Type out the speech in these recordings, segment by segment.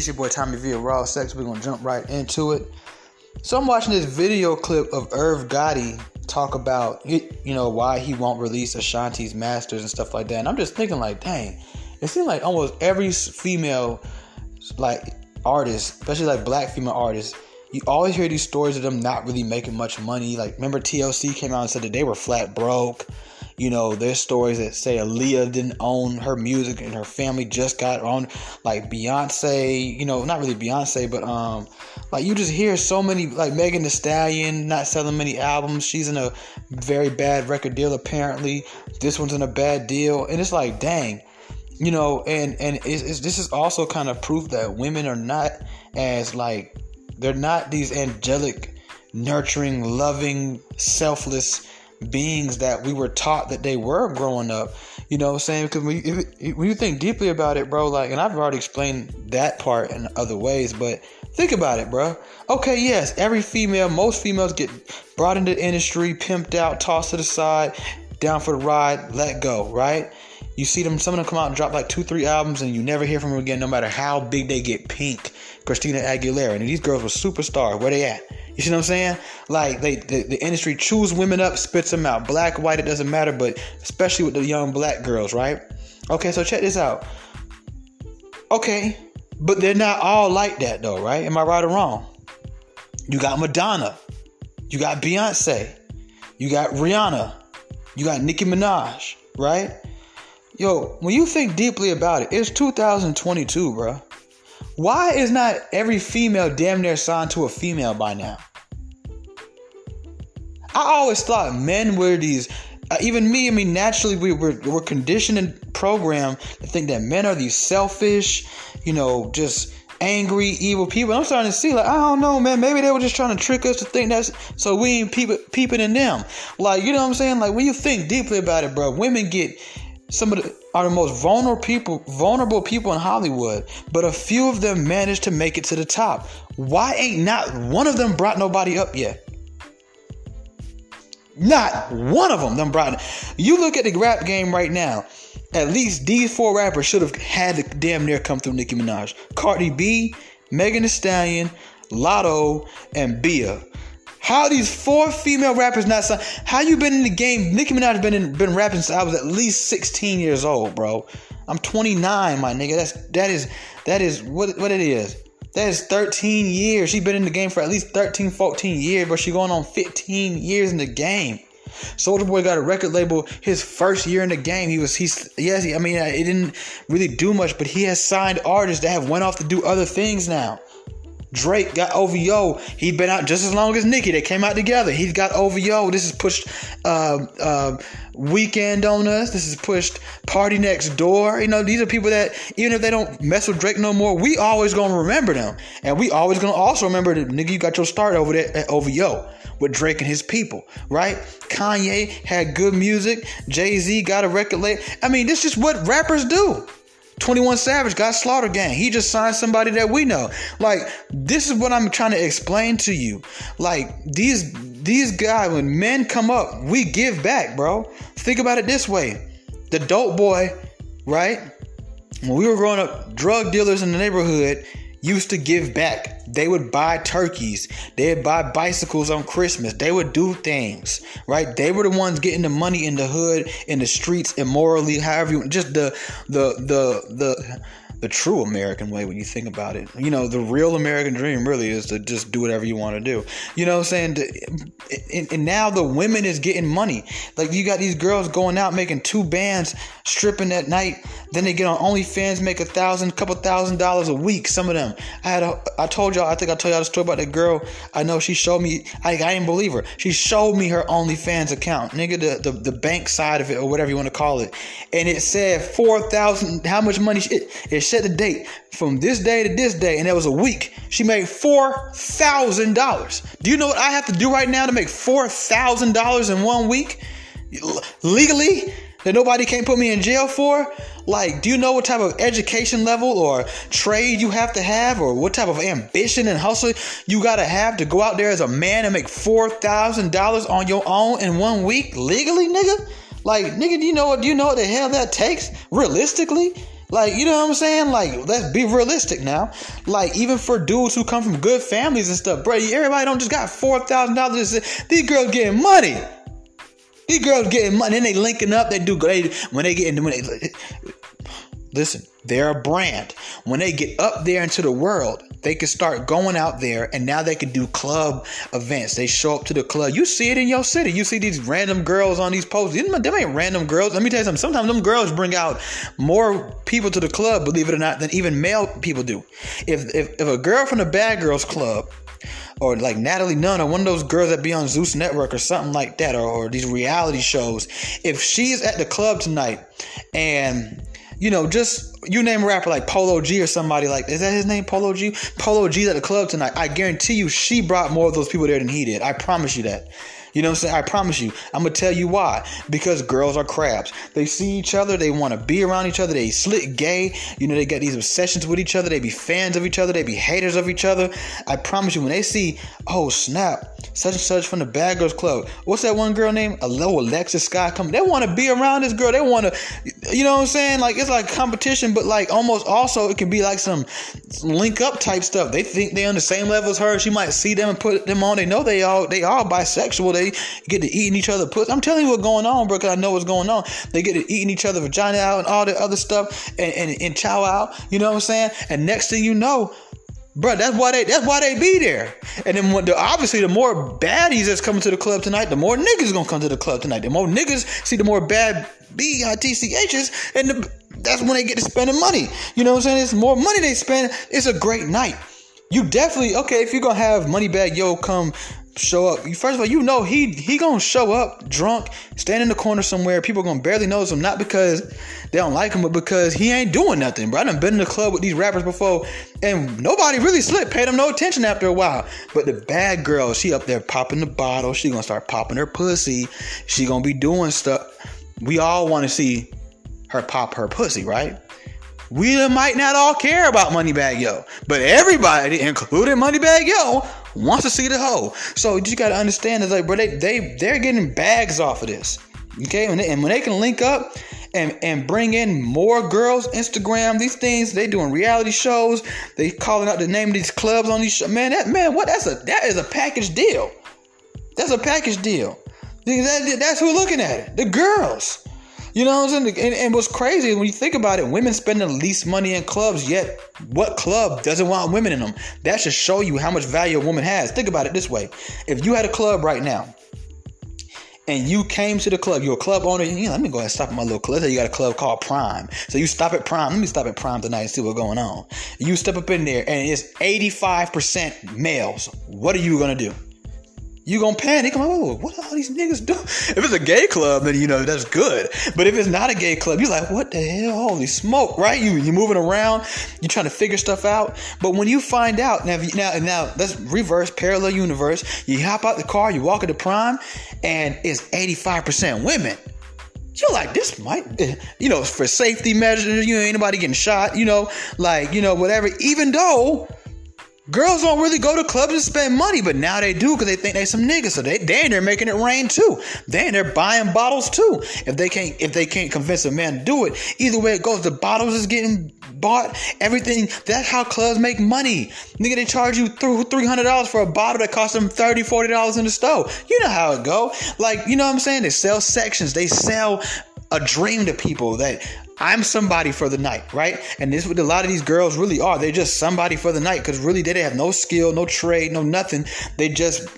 It's your boy Tommy V of Raw Sex. We're gonna jump right into it. So I'm watching this video clip of Irv Gotti talk about you know why he won't release Ashanti's masters and stuff like that. And I'm just thinking like, dang, it seems like almost every female like artist, especially like black female artists, you always hear these stories of them not really making much money. Like remember TLC came out and said that they were flat broke. You know, there's stories that say Aaliyah didn't own her music and her family just got on. Like Beyonce, you know, not really Beyonce, but um, like you just hear so many like Megan Thee Stallion not selling many albums. She's in a very bad record deal apparently. This one's in a bad deal, and it's like, dang, you know, and and it's, it's, this is also kind of proof that women are not as like they're not these angelic, nurturing, loving, selfless beings that we were taught that they were growing up. You know what I'm saying? Because when when you think deeply about it, bro, like, and I've already explained that part in other ways, but think about it, bro. Okay, yes, every female, most females get brought into the industry, pimped out, tossed to the side, down for the ride, let go, right? You see them, some of them come out and drop like two, three albums, and you never hear from them again, no matter how big they get. Pink, Christina Aguilera, and these girls were superstars. Where they at? You see what I'm saying? Like they, the, the industry chews women up, spits them out. Black, white, it doesn't matter, but especially with the young black girls, right? Okay, so check this out. Okay, but they're not all like that though, right? Am I right or wrong? You got Madonna, you got Beyonce, you got Rihanna, you got Nicki Minaj, right? Yo, when you think deeply about it, it's 2022, bro. Why is not every female damn near signed to a female by now? I always thought men were these. Uh, even me, I mean, naturally, we were we're conditioned and programmed to think that men are these selfish, you know, just angry, evil people. I'm starting to see, like, I don't know, man. Maybe they were just trying to trick us to think that's so we ain't peep, peeping in them. Like, you know what I'm saying? Like, when you think deeply about it, bro, women get some of the are the most vulnerable people vulnerable people in Hollywood, but a few of them managed to make it to the top. Why ain't not one of them brought nobody up yet? Not one of them them brought. You look at the rap game right now. At least these four rappers should have had to damn near come through Nicki Minaj, Cardi B, Megan Thee Stallion, Latto, and Bia. How these four female rappers not signed? How you been in the game? Nicki Minaj been in, been rapping since I was at least 16 years old, bro. I'm 29, my nigga. That's that is that is what what it is. That is 13 years. She been in the game for at least 13, 14 years, but she going on 15 years in the game. Soulja Boy got a record label his first year in the game. He was he's yes, I mean it didn't really do much, but he has signed artists that have went off to do other things now. Drake got OVO. He been out just as long as Nicki. They came out together. He's got OVO. This is pushed uh, uh, Weeknd on us. This is pushed PartyNextDoor. You know, these are people that even if they don't mess with Drake no more, we always gonna remember them, and we always gonna also remember that nigga you got your start over there at OVO with Drake and his people, right? Kanye had good music. Jay Z got a record label. I mean, this is what rappers do. 21 Savage got Slaughter Gang. He just signed somebody that we know. Like, this is what I'm trying to explain to you. Like, these these guys, when men come up, we give back, bro. Think about it this way. The dope boy, right? When we were growing up, drug dealers in the neighborhood, used to give back. They would buy turkeys. They'd buy bicycles on Christmas. They would do things, right? They were the ones getting the money in the hood, in the streets, immorally, however you just the the the the the true American way when you think about it. You know, the real American dream really is to just do whatever you want to do. You know what I'm saying? And, now the women is getting money. Like you got these girls going out making two bands, stripping at night. Then they get on OnlyFans, make a thousand, couple thousand dollars a week. Some of them. I had, a, I told y'all, I think I told y'all the story about that girl. I know she showed me. I, I didn't believe her. She showed me her OnlyFans account, nigga, the, the, the bank side of it or whatever you want to call it, and it said four thousand. How much money? It, it set the date from this day to this day, and it was a week. She made four thousand dollars. Do you know what I have to do right now to make four thousand dollars in one week? Legally, that nobody can't put me in jail for? Like, do you know what type of education level or trade you have to have, or what type of ambition and hustle you gotta have to go out there as a man and make four thousand dollars on your own in one week legally, nigga? Like, nigga, do you know what? Do you know what the hell that takes realistically? Like, you know what I'm saying? Like, let's be realistic now. Like, even for dudes who come from good families and stuff, bro, everybody don't just got four thousand dollars. These girls getting money. These girls getting money. and they linking up. They do great when they get when they listen. They're a brand. When they get up there into the world, they can start going out there and now they can do club events. They show up to the club. You see it in your city. You see these random girls on these posts. Them ain't random girls. Let me tell you something. Sometimes them girls bring out more people to the club, believe it or not, than even male people do. If if, if a girl from the Bad Girls Club or like Natalie Nunn or one of those girls that be on Zeus Network or something like that, or, or these reality shows, if she's at the club tonight and you know, just you name a rapper like Polo G or somebody like is that his name Polo G? Polo G's at the club tonight. I guarantee you she brought more of those people there than he did. I promise you that. You know what I'm saying? I promise you. I'm gonna tell you why. Because girls are crabs. They see each other, they want to be around each other, they slick gay, you know, they get these obsessions with each other, they be fans of each other, they be haters of each other. I promise you, when they see, oh snap, such and such from the Bad Girls Club. What's that one girl name? Little Alexis Sky coming. They want to be around this girl. They want to, you know what I'm saying? Like it's like competition, but like almost also it can be like some link up type stuff. They think they're on the same level as her. She might see them and put them on. They know they all they all bisexual. They get to eating each other pussy. I'm telling you what's going on, bro. Cause I know what's going on. They get to eating each other vagina out and all the other stuff and, and, and chow out. You know what I'm saying? And next thing you know, Bro, that's why they that's why they be there. And then the, obviously the more baddies that's coming to the club tonight, the more niggas gonna come to the club tonight. The more niggas see the more bad B I T C H's, and the, that's when they get to spending money. You know what I'm saying? It's more money they spend. It's a great night. You definitely okay if you're gonna have Moneybagg Yo come show up. First of all, you know he he gonna show up drunk, stand in the corner somewhere. People gonna barely notice him, not because they don't like him, but because he ain't doing nothing. Bro, I done been in the club with these rappers before, and nobody really slipped, paid him no attention after a while. But the bad girl, she up there popping the bottle. She gonna start popping her pussy. She gonna be doing stuff. We all want to see her pop her pussy, right? We might not all care about Moneybagg Yo, but everybody, including Moneybagg Yo, wants to see the hoe. So you just gotta understand is like, bro, they they they're getting bags off of this. Okay, and, they, and when they can link up and and bring in more girls, Instagram, these things, they doing reality shows. They calling out the name of these clubs on these. Man, that man, what that's a that is a package deal. That's a package deal. That, that's who looking at it. The girls. You know what I'm saying? And, and what's crazy when you think about it, women spend the least money in clubs, yet what club doesn't want women in them? That should show you how much value a woman has. Think about it this way. If you had a club right now, and you came to the club, you're a club owner, you know, let me go ahead and stop at my little club. You got a club called Prime. So you stop at Prime. Let me stop at Prime tonight and see what's going on. You step up in there and it's 85% males. What are you to do? You gonna panic. Like, what are all these niggas do? If it's a gay club, then you know that's good. But if it's not a gay club, you're like, what the hell? Holy smoke, right? You you moving around, you're trying to figure stuff out. But when you find out now, now now let's reverse parallel universe. You hop out the car, you walk into Prime, and it's 85% women. You're like, this might, eh, you know, for safety measures, you know, anybody getting shot, you know, like, you know, whatever. Even though Girls don't really go to clubs and spend money, but now they do because they think they some niggas. So they they in there making it rain too. They in there buying bottles too. If they can't if they can't convince a man to do it, either way it goes, the bottles is getting bought. Everything. That's how clubs make money. Nigga, they charge you three hundred dollars for a bottle that costs them 30 40 dollars in the store. You know how it go. Like you know what I'm saying? They sell sections. They sell a dream to people that I'm somebody for the night, right? And this is what a lot of these girls really are. They're just somebody for the night because really they have no skill, no trade, no nothing. They just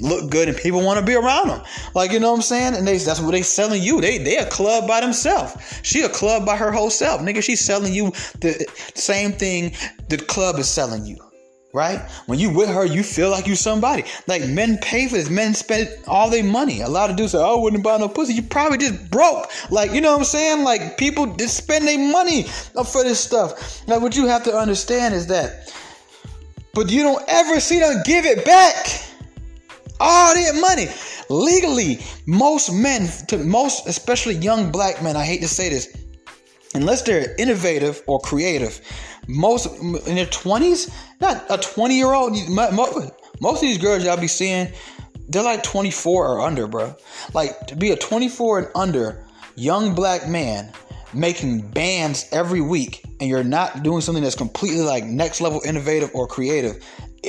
look good and people want to be around them. Like, you know what I'm saying? And they, that's what they selling you. They they a club by themselves. She a club by her whole self. Nigga, she's selling you the same thing the club is selling you right? When you with her, you feel like you somebody. Like men pay for this. Men spend all their money. A lot of dudes say, "Oh, I wouldn't buy no pussy." You probably just broke. Like you know what I'm saying? Like people just spend their money for this stuff. Now, what you have to understand is that, but you don't ever see them give it back. All that money. Legally, most men, to most especially young black men, I hate to say this, unless they're innovative or creative, most in their 20s, not a 20 year old, most of these girls y'all be seeing, they're like 24 or under, bro. Like to be a 24 and under young black man making bands every week and you're not doing something that's completely like next level innovative or creative,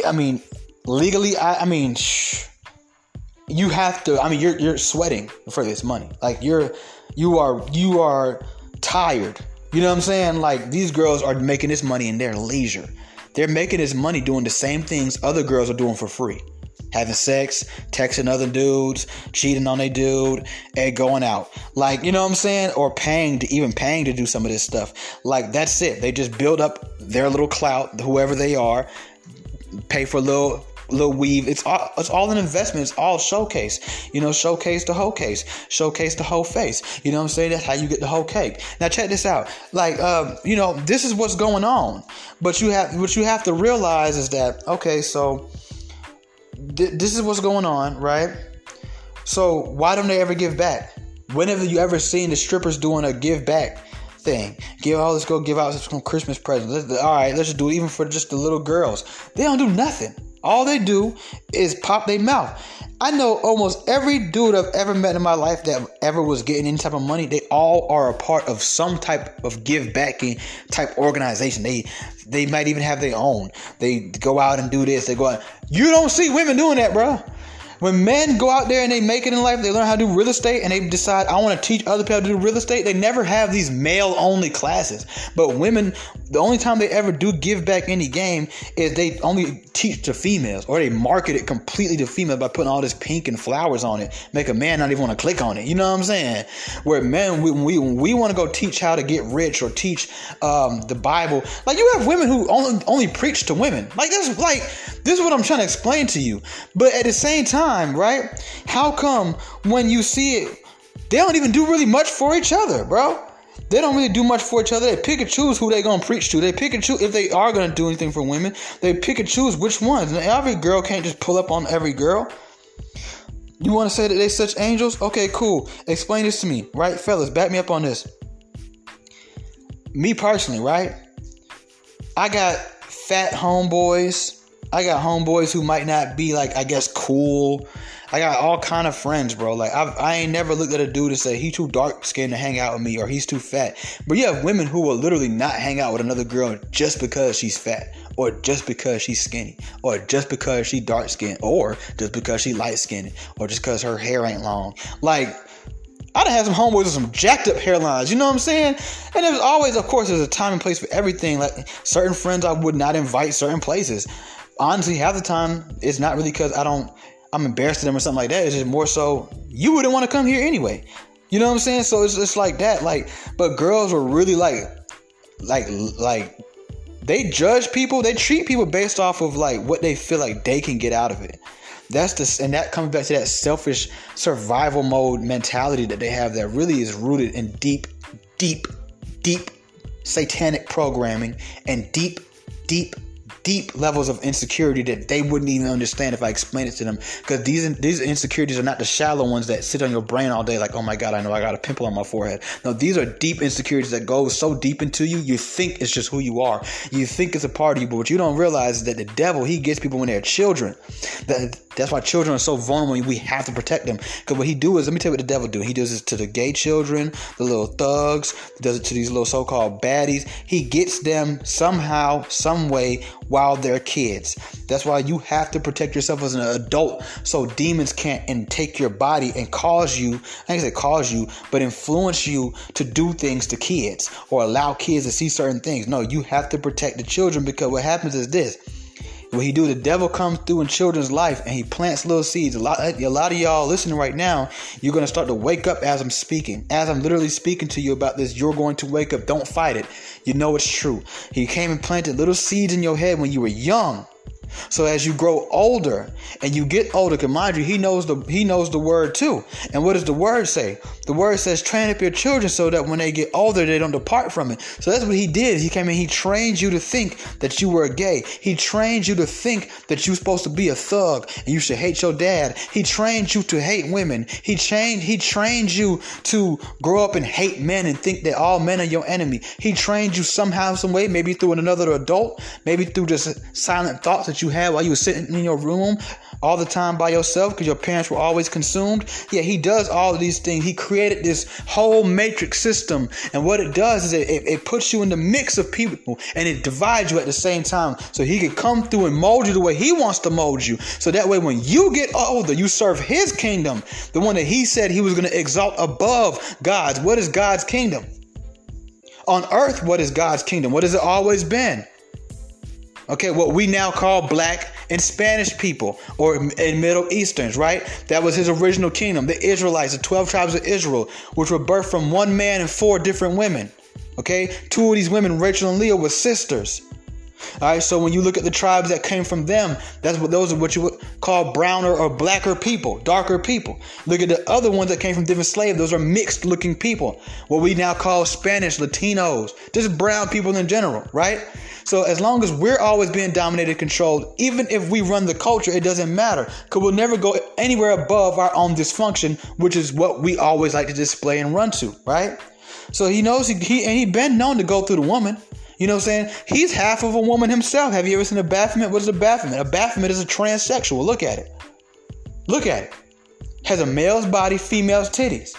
I mean, legally, I, I mean, shh, you have to. I mean, you're you're sweating for this money. Like you're you are you are tired. You know what I'm saying? Like these girls are making this money in their leisure. They're making this money doing the same things other girls are doing for free. Having sex, texting other dudes, cheating on a dude, and going out. Like, you know what I'm saying? Or paying to even paying to do some of this stuff. Like that's it. They just build up their little clout, whoever they are, pay for a little little weave. It's all it's all an investment. It's all showcase. You know, showcase the whole case, showcase the whole face. You know what I'm saying? That's how you get the whole cake. Now check this out. Like, um, you know, this is what's going on. But you have what you have to realize is that okay, so th- this is what's going on, right? So why don't they ever give back? Whenever you ever seen the strippers doing a give back thing. Give all oh, let's go give out some Christmas presents. All right, let's just do it even for just the little girls. They don't do nothing. All they do is pop their mouth. I know almost every dude I've ever met in my life that ever was getting any type of money. They all are a part of some type of give backing type organization. They they might even have their own. They go out and do this. They go out. You don't see women doing that, bro. When men go out there and they make it in life, they learn how to do real estate and they decide, I want to teach other people to do real estate. They never have these male only classes. But women, the only time they ever do give back any game is they only teach to females or they market it completely to females by putting all this pink and flowers on it, make a man not even want to click on it. You know what I'm saying? Where men, we, we, we want to go teach how to get rich or teach um, the Bible, like you have women who only, only preach to women. Like this, like this is what I'm trying to explain to you. But at the same time, right? How come when you see it, they don't even do really much for each other, bro? They don't really do much for each other. They pick and choose who they gonna preach to. They pick and choose if they are gonna do anything for women. They pick and choose which ones. And every girl can't just pull up on every girl. You want to say that they such angels? Okay, cool. Explain this to me, right, fellas? Back me up on this. Me personally, right? I got fat homeboys I got homeboys who might not be like I guess cool. I got all kind of friends, bro. Like I've, I ain't never looked at a dude and say he too dark skinned to hang out with me or he's too fat. But you have women who will literally not hang out with another girl just because she's fat or just because she's skinny or just because she dark skinned or just because she light skinned or just because her hair ain't long. Like I done had some homeboys with some jacked up hairlines, you know what I'm saying? And there's always, of course, there's a time and place for everything. Like certain friends I would not invite certain places honestly, half the time it's not really because I don't, I'm embarrassed to them or something like that. It's just more so you wouldn't want to come here anyway. You know what I'm saying? So it's just like that. Like, but girls were really like, like, like they judge people. They treat people based off of like what they feel like they can get out of it. That's the and that comes back to that selfish survival mode mentality that they have that really is rooted in deep, deep, deep satanic programming and deep, deep deep levels of insecurity that they wouldn't even understand if I explained it to them. Because these these insecurities are not the shallow ones that sit on your brain all day, like, oh my god, I know I got a pimple on my forehead. No, these are deep insecurities that go so deep into you, you think it's just who you are. You think it's a part of you, but what you don't realize is that the devil he gets people when they're children. That that's why children are so vulnerable. We have to protect them. Because what he do is, let me tell you what the devil do. He does this to the gay children, the little thugs. He does it to these little so-called baddies. He gets them somehow, some way, while they're kids. That's why you have to protect yourself as an adult, so demons can't and take your body and cause you. I think say cause you, but influence you to do things to kids or allow kids to see certain things. No, you have to protect the children because what happens is this what he do, the devil comes through in children's life and he plants little seeds. A lot, a lot of y'all listening right now, you're gonna start to wake up as I'm speaking. As I'm literally speaking to you about this, you're going to wake up. Don't fight it. You know it's true. He came and planted little seeds in your head when you were young. So as you grow older and you get older, because mind you, he knows the he knows the word too. And what does the word say? The word says, train up your children so that when they get older, they don't depart from it. So that's what he did. He came in, he trained you to think that you were gay. He trained you to think that you're supposed to be a thug and you should hate your dad. He trained you to hate women. He trained he trained you to grow up and hate men and think that all men are your enemy. He trained you somehow, some way, maybe through another adult, maybe through just silent thoughts that you had while you were sitting in your room all the time by yourself because your parents were always consumed. Yeah, he does all of these things. He created this whole matrix system. And what it does is it, it, it puts you in the mix of people and it divides you at the same time. So he can come through and mold you the way he wants to mold you. So that way, when you get older, you serve his kingdom, the one that he said he was going to exalt above God's. What is God's kingdom? On earth, what is God's kingdom? What has it always been? Okay, what we now call black and Spanish people or in Middle Easterns, right? That was his original kingdom, the Israelites, the 12 tribes of Israel, which were birthed from one man and four different women. Okay, two of these women, Rachel and Leah, were sisters. All right, so when you look at the tribes that came from them, that's what those are what you would call browner or blacker people, darker people. Look at the other ones that came from different slaves; those are mixed looking people, what we now call Spanish, Latinos, just brown people in general, right? So as long as we're always being dominated, controlled, even if we run the culture, it doesn't matter, because we'll never go anywhere above our own dysfunction, which is what we always like to display and run to, right? So he knows he, he and he been known to go through the woman. You know what I'm saying? He's half of a woman himself. Have you ever seen a Baphomet? What is a Baphomet? A Baphomet is a transsexual. Look at it. Look at it. Has a male's body, female's titties.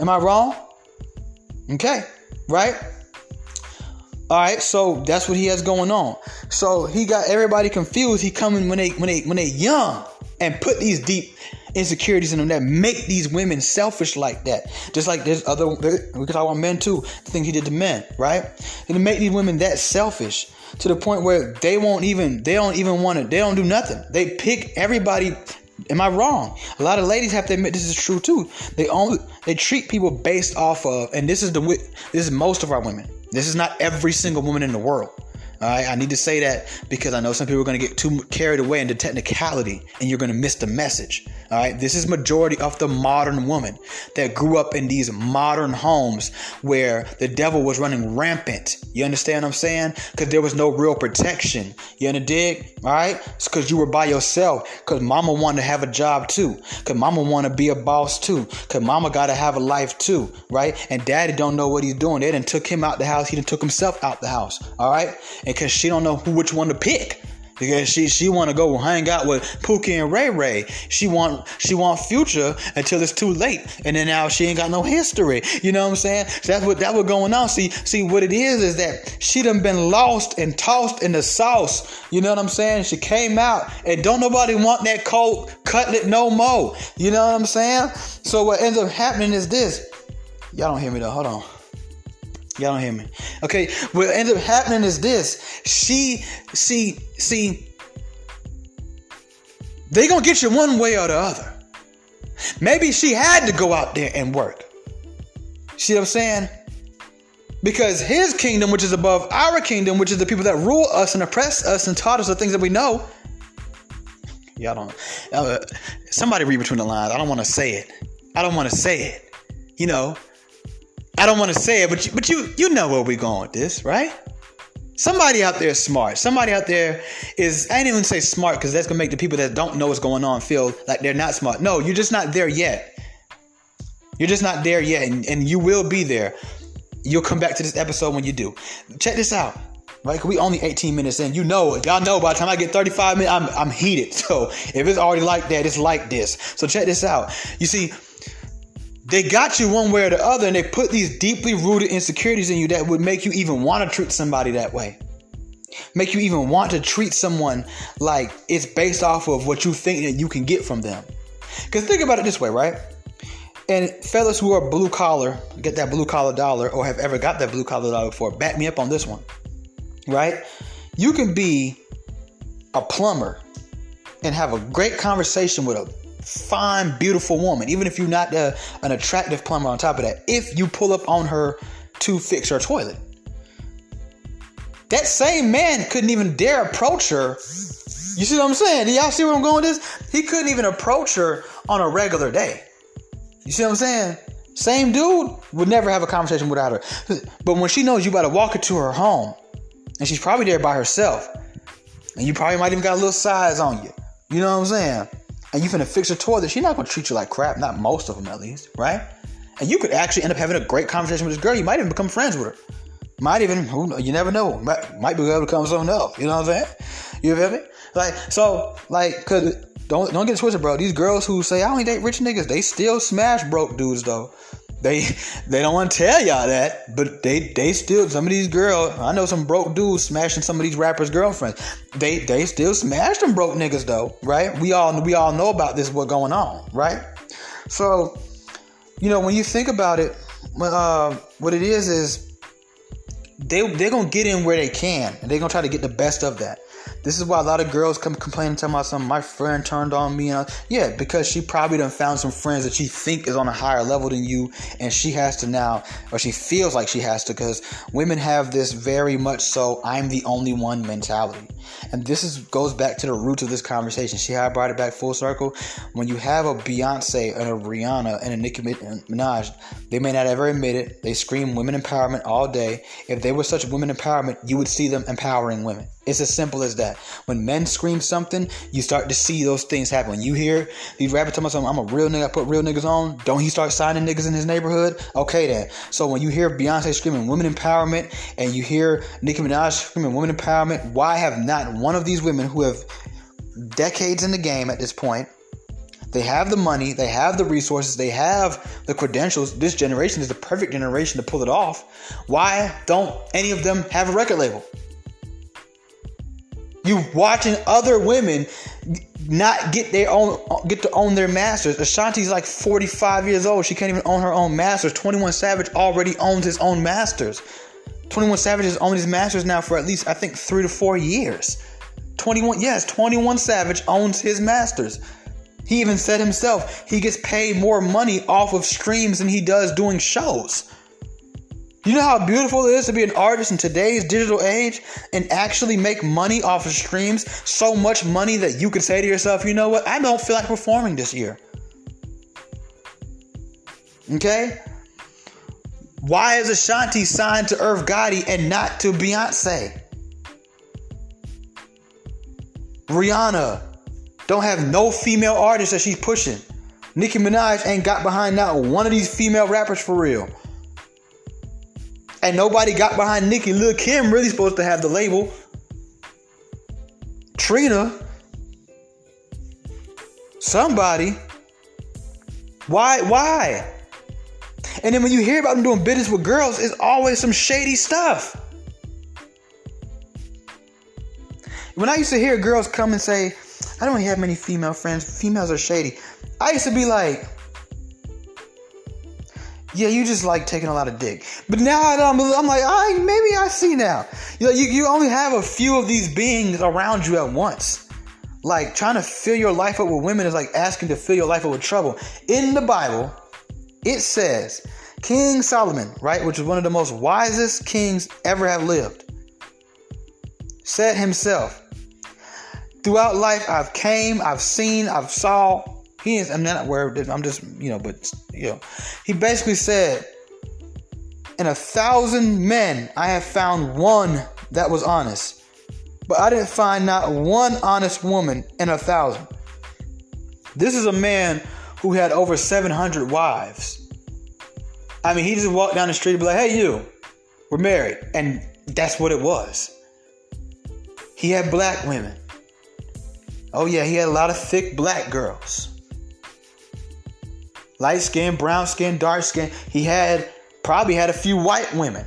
Am I wrong? Okay, right? All right, so that's what he has going on. So he got everybody confused. He coming when they when they when they young and put these deep insecurities in them that make these women selfish like that. Just like there's other, we can talk about men too, the things he did to men, right? And to make these women that selfish to the point where they won't even, they don't even want to, they don't do nothing. They pick everybody. Am I wrong? A lot of ladies have to admit this is true too. They only they treat people based off of, and this is the this is most of our women. This is not every single woman in the world. All right, I need to say that because I know some people are going to get too carried away into technicality and you're going to miss the message. All right, this is majority of the modern woman that grew up in these modern homes where the devil was running rampant. You understand what I'm saying? Because there was no real protection. You understand? All right, it's because you were by yourself. Because mama wanted to have a job too. Because mama want to be a boss too. Because mama got to have a life too. Right? And daddy don't know what he's doing. They done took him out the house. He done took himself out the house. All right, and because she don't know who which one to pick because she she want to go hang out with Pookie and Ray Ray. She want she want Future until it's too late, and then now she ain't got no history. You know what I'm saying? So that's what that was going on. See see what it is is that she done been lost and tossed in the sauce. You know what I'm saying? She came out and don't nobody want that cold cutlet no more. You know what I'm saying? So what ends up happening is this. Y'all don't hear me though. Hold on. Y'all don't hear me. Okay, what ends up happening is this. She see see they gonna get you one way or the other. Maybe she had to go out there and work. See what I'm saying? Because his kingdom, which is above our kingdom, which is the people that rule us and oppress us and taught us the things that we know. Y'all don't. Uh, somebody read between the lines. I don't want to say it. I don't want to say it. You know, I don't want to say it, but you, but you you know where we're going with this, right? Somebody out there is smart. Somebody out there is I didn't even say smart because that's gonna make the people that don't know what's going on feel like they're not smart. No, you're just not there yet. You're just not there yet, and, and you will be there. You'll come back to this episode when you do. Check this out. Right, we only 18 minutes in. You know, y'all know by the time I get 35 minutes, I'm I'm heated. So if it's already like that, it's like this. So check this out. You see, they got you one way or the other, and they put these deeply rooted insecurities in you that would make you even want to treat somebody that way. Make you even want to treat someone like it's based off of what you think that you can get from them. Because think about it this way, right? And fellas who are blue collar, get that blue collar dollar, or have ever got that blue collar dollar before, back me up on this one, right? You can be a plumber and have a great conversation with a fine, beautiful woman, even if you're not uh, an attractive plumber on top of that, if you pull up on her to fix her toilet. That same man couldn't even dare approach her. You see what I'm saying? Do y'all see where I'm going with this? He couldn't even approach her on a regular day. You see what I'm saying? Same dude would never have a conversation without her. But when she knows you about to walk her to her home, and she's probably there by herself, and you probably might even got a little size on you. You know what I'm saying? And you finna fix her toilet, she's not gonna treat you like crap. Not most of them, at least, right? And you could actually end up having a great conversation with this girl. You might even become friends with her. Might even, you never know. Might, might be able to become something else. You know what I'm saying? You feel me? Like so, like, cause don't don't get twisted, bro. These girls who say I only date rich niggas, they still smash broke dudes though. They they don't want to tell y'all that, but they they still some of these girls. I know some broke dudes smashing some of these rappers' girlfriends. They they still smash them broke niggas though, right? We all we all know about this. What going on, right? So, you know, when you think about it, uh, what it is is they they're gonna get in where they can, and they're gonna try to get the best of that. This is why a lot of girls come complaining to about something. My friend turned on me. And yeah, because she probably done found some friends that she think is on a higher level than you, and she has to now, or she feels like she has to, because women have this very much so I'm the only one mentality. And this is goes back to the roots of this conversation. See how I brought it back full circle? When you have a Beyonce and a Rihanna and a Nicki Minaj, they may not ever admit it. They scream women empowerment all day. If they were such women empowerment, you would see them empowering women. It's as simple as that. When men scream something, you start to see those things happen. When you hear these rappers talking about something, I'm a real nigga, I put real niggas on, don't he start signing niggas in his neighborhood? Okay then. So when you hear Beyonce screaming women empowerment and you hear Nicki Minaj screaming women empowerment, why have not one of these women who have decades in the game at this point they have the money, they have the resources, they have the credentials. This generation is the perfect generation to pull it off. Why don't any of them have a record label? You watching other women not get their own get to own their masters. Ashanti's like 45 years old. She can't even own her own masters. 21 Savage already owns his own masters. 21 Savage has owned his masters now for at least I think 3 to 4 years. 21 yes, 21 Savage owns his masters. He even said himself he gets paid more money off of streams than he does doing shows. You know how beautiful it is to be an artist in today's digital age and actually make money off of streams? So much money that you can say to yourself, you know what? I don't feel like performing this year. Okay? Why is Ashanti signed to Irv Gotti and not to Beyonce? Rihanna don't have no female artists that she's pushing. Nicki Minaj ain't got behind not one of these female rappers for real and nobody got behind Nicki. Lil Kim really supposed to have the label. Trina. Somebody. Why? Why? And then when you hear about them doing business with girls, it's always some shady stuff. When I used to hear girls come and say, I don't have many female friends, females are shady. I used to be like, yeah, you just like taking a lot of dick. But now I'm, I'm like, I maybe I see now. You know, you, you only have a few of these beings around you at once. Like trying to fill your life up with women is like asking to fill your life up with trouble. In the Bible, it says King Solomon, right, which is one of the most wisest kings ever have lived, said himself, throughout life I've came, I've seen, I've saw he is. I'm not this. I'm just, you know, but you know, he basically said, "In a thousand men, I have found one that was honest, but I didn't find not one honest woman in a thousand. This is a man who had over 700 wives. I mean, he just walked down the street and be like, "Hey, you, we're married," and that's what it was. He had black women. Oh yeah, he had a lot of thick black girls light skin, brown skin, dark skin. He had probably had a few white women.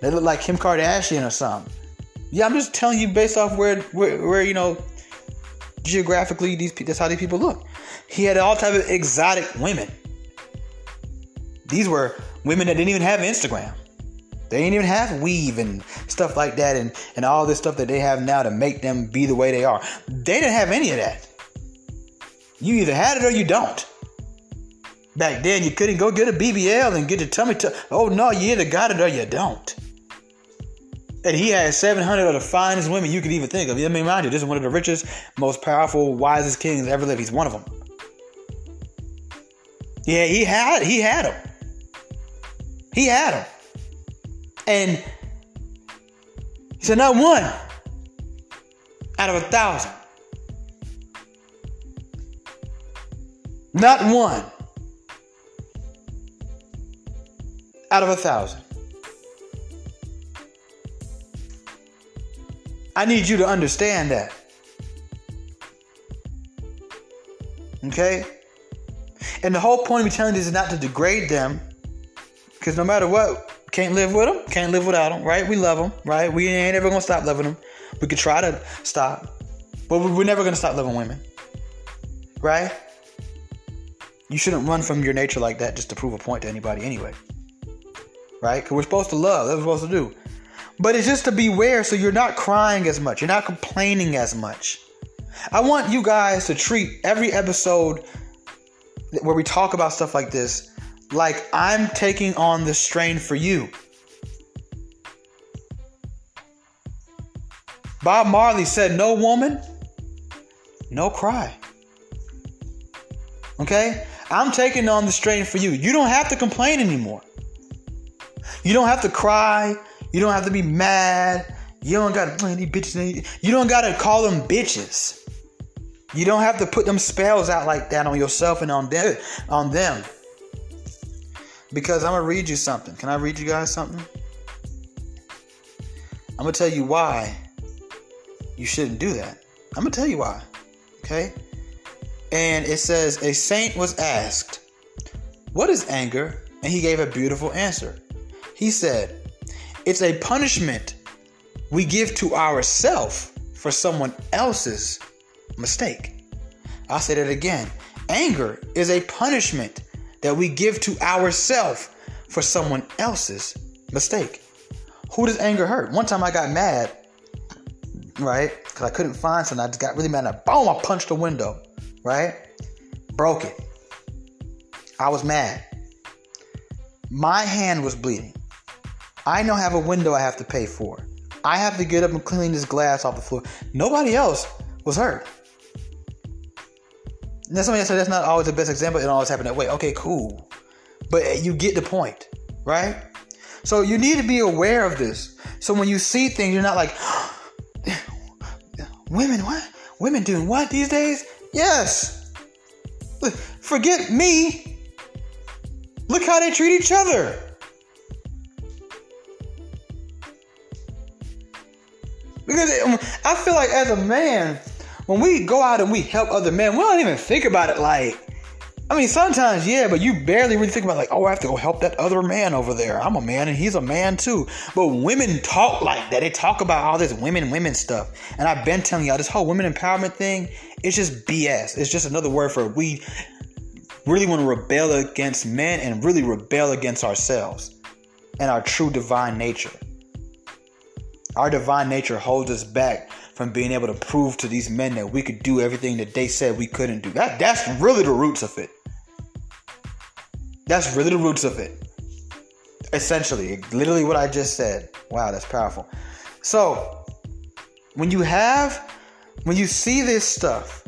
They look like Kim Kardashian or something. Yeah, I'm just telling you based off where where, where you know geographically these people, that's how these people look. He had all type of exotic women. These were women that didn't even have Instagram. They didn't even have weave and stuff like that and, and all this stuff that they have now to make them be the way they are. They didn't have any of that. You either had it or you don't. Back then, you couldn't go get a BBL and get your tummy tuck. Oh no, you either got it or you don't. And he had 700 of the finest women you could even think of. I mean, mind you, this is one of the richest, most powerful, wisest kings ever lived. He's one of them. Yeah, he had he had him. He had him. And he said, not one out of a thousand. Not one out of a thousand. I need you to understand that. Okay? And the whole point of telling this is not to degrade them, because no matter what, can't live with them, can't live without them, right? We love them, right? We ain't ever gonna stop loving them. We could try to stop, but we're never gonna stop loving women, right? You shouldn't run from your nature like that just to prove a point to anybody anyway, right? Because we're supposed to love, that's what we're supposed to do. But it's just to beware so you're not crying as much, you're not complaining as much. I want you guys to treat every episode where we talk about stuff like this like I'm taking on the strain for you. Bob Marley said, No woman, no cry. Okay? I'm taking on the strain for you. You don't have to complain anymore. You don't have to cry. You don't have to be mad. You don't gotta bitches. You don't gotta call them bitches. You don't have to put them spells out like that on yourself and on them. On them. Because I'm gonna read you something. Can I read you guys something? I'm gonna tell you why you shouldn't do that. I'm gonna tell you why. Okay? And it says, A saint was asked, What is anger? And he gave a beautiful answer. He said, It's a punishment we give to ourselves for someone else's mistake. I'll say that again. Anger is a punishment that we give to ourselves for someone else's mistake. Who does anger hurt? One time I got mad, right? Because I couldn't find something. I just got really mad and I, boom, I punched the window, right? Broke it. I was mad. My hand was bleeding. I now have a window I have to pay for. I have to get up and clean this glass off the floor. Nobody else was hurt. Said that's not always the best example. It always happened that way. Okay, cool. But you get the point, right? So you need to be aware of this. So when you see things, you're not like, women, what? Women doing what these days? Yes. Forget me. Look how they treat each other. Because I feel like as a man, when we go out and we help other men, we don't even think about it like, I mean, sometimes, yeah, but you barely really think about like, oh, I have to go help that other man over there. I'm a man and he's a man too. But women talk like that. They talk about all this women, women stuff. And I've been telling y'all this whole women empowerment thing, it's just BS. It's just another word for we really want to rebel against men and really rebel against ourselves and our true divine nature. Our divine nature holds us back from being able to prove to these men that we could do everything that they said we couldn't do. That that's really the roots of it. That's really the roots of it. Essentially, literally what I just said. Wow, that's powerful. So, when you have when you see this stuff,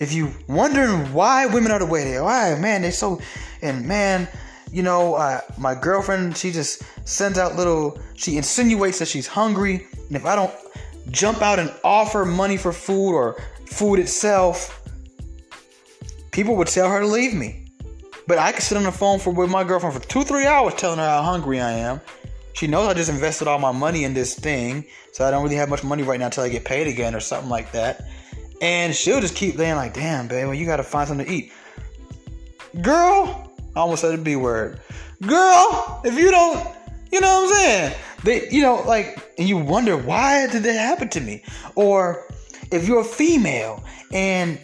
if you wondering why women are the way they are, why man, they're so and man, you know, uh, my girlfriend, she just sends out little, she insinuates that she's hungry. And if I don't jump out and offer money for food or food itself, people would tell her to leave me. But I could sit on the phone for with my girlfriend for two, three hours telling her how hungry I am. She knows I just invested all my money in this thing, so I don't really have much money right now until I get paid again or something like that. And she'll just keep saying like, "Damn, babe, well, you gotta find something to eat." Girl, I almost said a B word. Girl, if you don't, you know what I'm saying? They, you know, like, and you wonder why did that happen to me? Or if you're a female and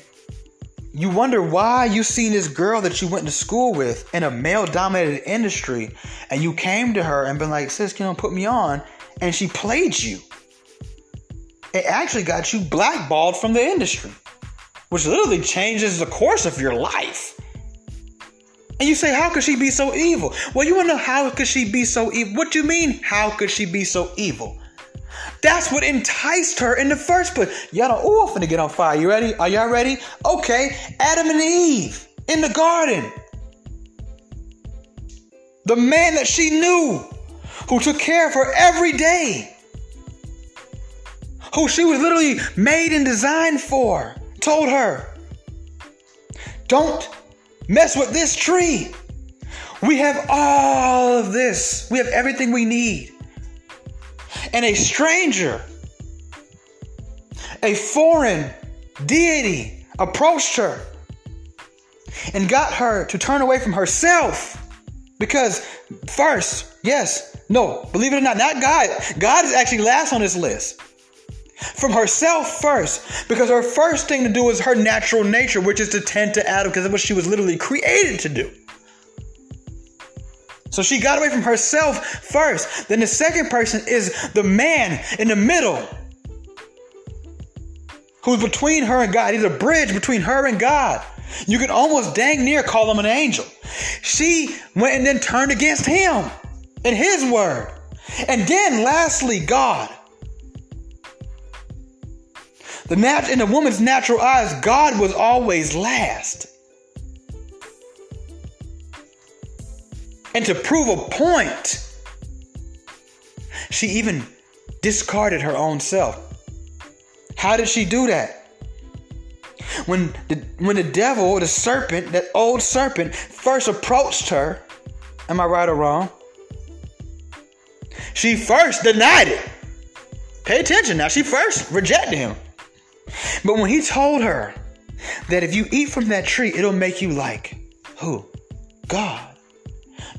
you wonder why you seen this girl that you went to school with in a male dominated industry and you came to her and been like, sis, you know, put me on, and she played you. It actually got you blackballed from the industry, which literally changes the course of your life. And you say, how could she be so evil? Well, you want to know how could she be so evil? What do you mean, how could she be so evil? That's what enticed her in the first place. Y'all don't, oh, I'm finna get on fire. You ready? Are y'all ready? Okay, Adam and Eve in the garden. The man that she knew, who took care of her every day, who she was literally made and designed for, told her, don't mess with this tree. We have all of this. We have everything we need. And a stranger, a foreign deity approached her and got her to turn away from herself. Because first, yes, no, believe it or not, not God. God is actually last on this list. From herself first, because her first thing to do is her natural nature, which is to tend to Adam, because that's what she was literally created to do. So she got away from herself first. Then the second person is the man in the middle, who's between her and God. He's a bridge between her and God. You can almost dang near call him an angel. She went and then turned against him and his word. And then lastly, God. The nat- in the woman's natural eyes, God was always last. And to prove a point, she even discarded her own self. How did she do that? When the when the devil, the serpent, that old serpent, first approached her, am I right or wrong? She first denied it. Pay attention now. She first rejected him. But when he told her that if you eat from that tree, it'll make you like who? God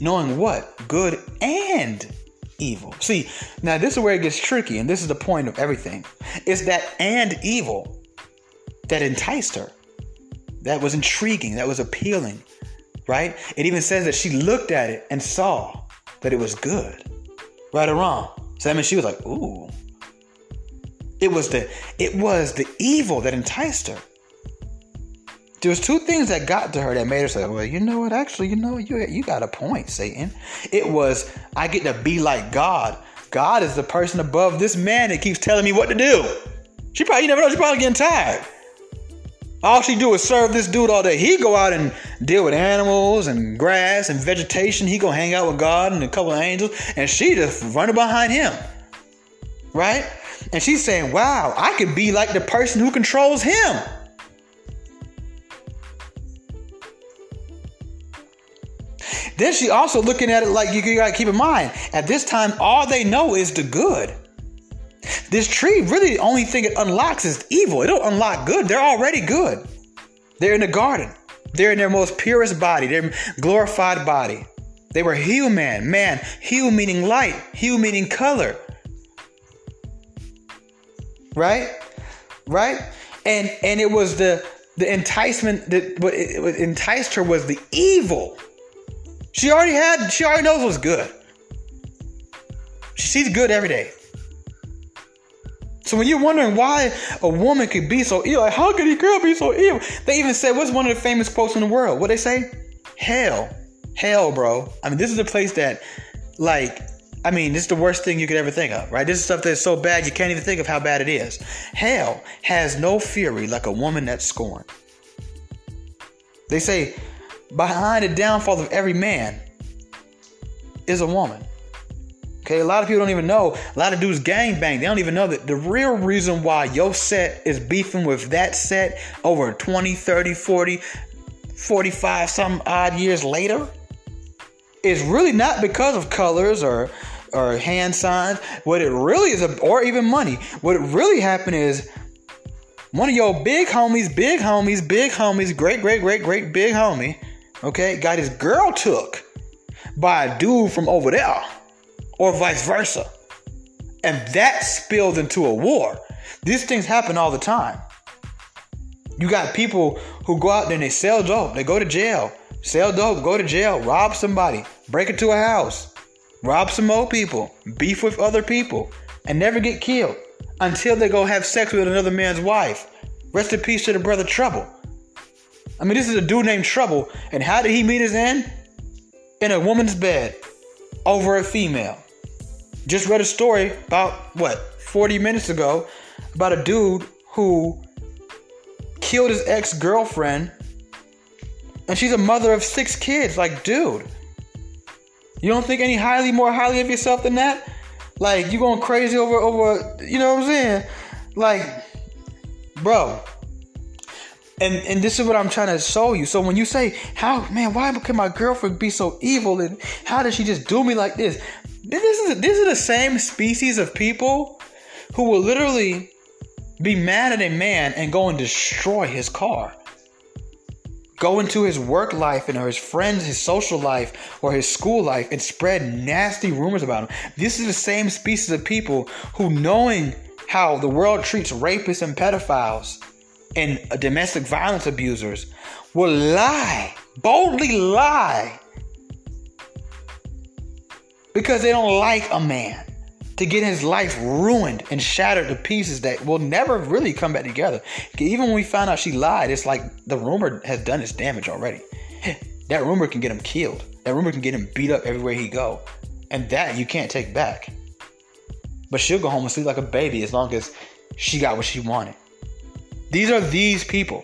knowing what? Good and evil. See, now this is where it gets tricky, and this is the point of everything. It's that and evil that enticed her. That was intriguing, that was appealing, right? It even says that she looked at it and saw that it was good. Right or wrong? So that means she was like, ooh. It was the it was the evil that enticed her there was two things that got to her that made her say, "Well, you know what? Actually, you know, you you got a point, Satan." It was I get to be like God. God is the person above this man that keeps telling me what to do. She probably you never know. She probably getting tired. All she do is serve this dude all day. He go out and deal with animals and grass and vegetation. He go hang out with God and a couple of angels, and she just running behind him, right? And she's saying, "Wow, I could be like the person who controls him." Then she also looking at it like you gotta keep in mind, at this time, all they know is the good. This tree, really, the only thing it unlocks is evil. It don't unlock good. They're already good. They're in the garden. They're in their most purest body, their glorified body. They were human, man. Hue meaning light, hue meaning color. Right? Right? And and it was the the enticement that what, what enticed her was the evil she already had, she already knows what's good. She sees good every day. So when you're wondering why a woman could be so evil, like how could a girl be so evil? They even said, what's one of the famous quotes in the world? What they say? Hell. Hell, bro. I mean, this is a place that, like, I mean, this is the worst thing you could ever think of, right? This is stuff that's so bad you can't even think of how bad it is. Hell has no fury like a woman that's scorned. They say behind the downfall of every man is a woman. Okay, a lot of people don't even know. A lot of dudes gang bang. They don't even know that the real reason why your set is beefing with that set over 20, 30, 40, 45 some odd years later is really not because of colors or or hand signs. What it really is, or even money. What really happened is one of your big homies, big homies, big homies, great, great, great, great big homie okay, got his girl took by a dude from over there, or vice versa. And that spilled into a war. These things happen all the time. You got people who go out there and they sell dope, they go to jail, sell dope, go to jail, rob somebody, break into a house, rob some old people, beef with other people, and never get killed until they go have sex with another man's wife. Rest in peace to the brother Trouble. I mean, this is a dude named Trouble. And how did he meet his end? In a woman's bed over a female. Just read a story about, what, 40 minutes ago about a dude who killed his ex girlfriend. And she's a mother of six kids. Like, dude, you don't think any highly more highly of yourself than that? Like, you going crazy over, over, you know what I'm saying? Like, bro, and and this is what I'm trying to show you. So when you say, "How man, why can my girlfriend be so evil?" and how did she just do me like this? This is this is the same species of people who will literally be mad at a man and go and destroy his car. Go into his work life and or his friends, his social life, or his school life and spread nasty rumors about him. This is the same species of people who, knowing how the world treats rapists and pedophiles and domestic violence abusers, will lie, boldly lie, because they don't like a man to get his life ruined and shattered to pieces that will never really come back together. Even when we found out she lied, it's like the rumor has done its damage already. That rumor can get him killed. That rumor can get him beat up everywhere he go. And that you can't take back. But she'll go home and sleep like a baby as long as she got what she wanted. These are these people.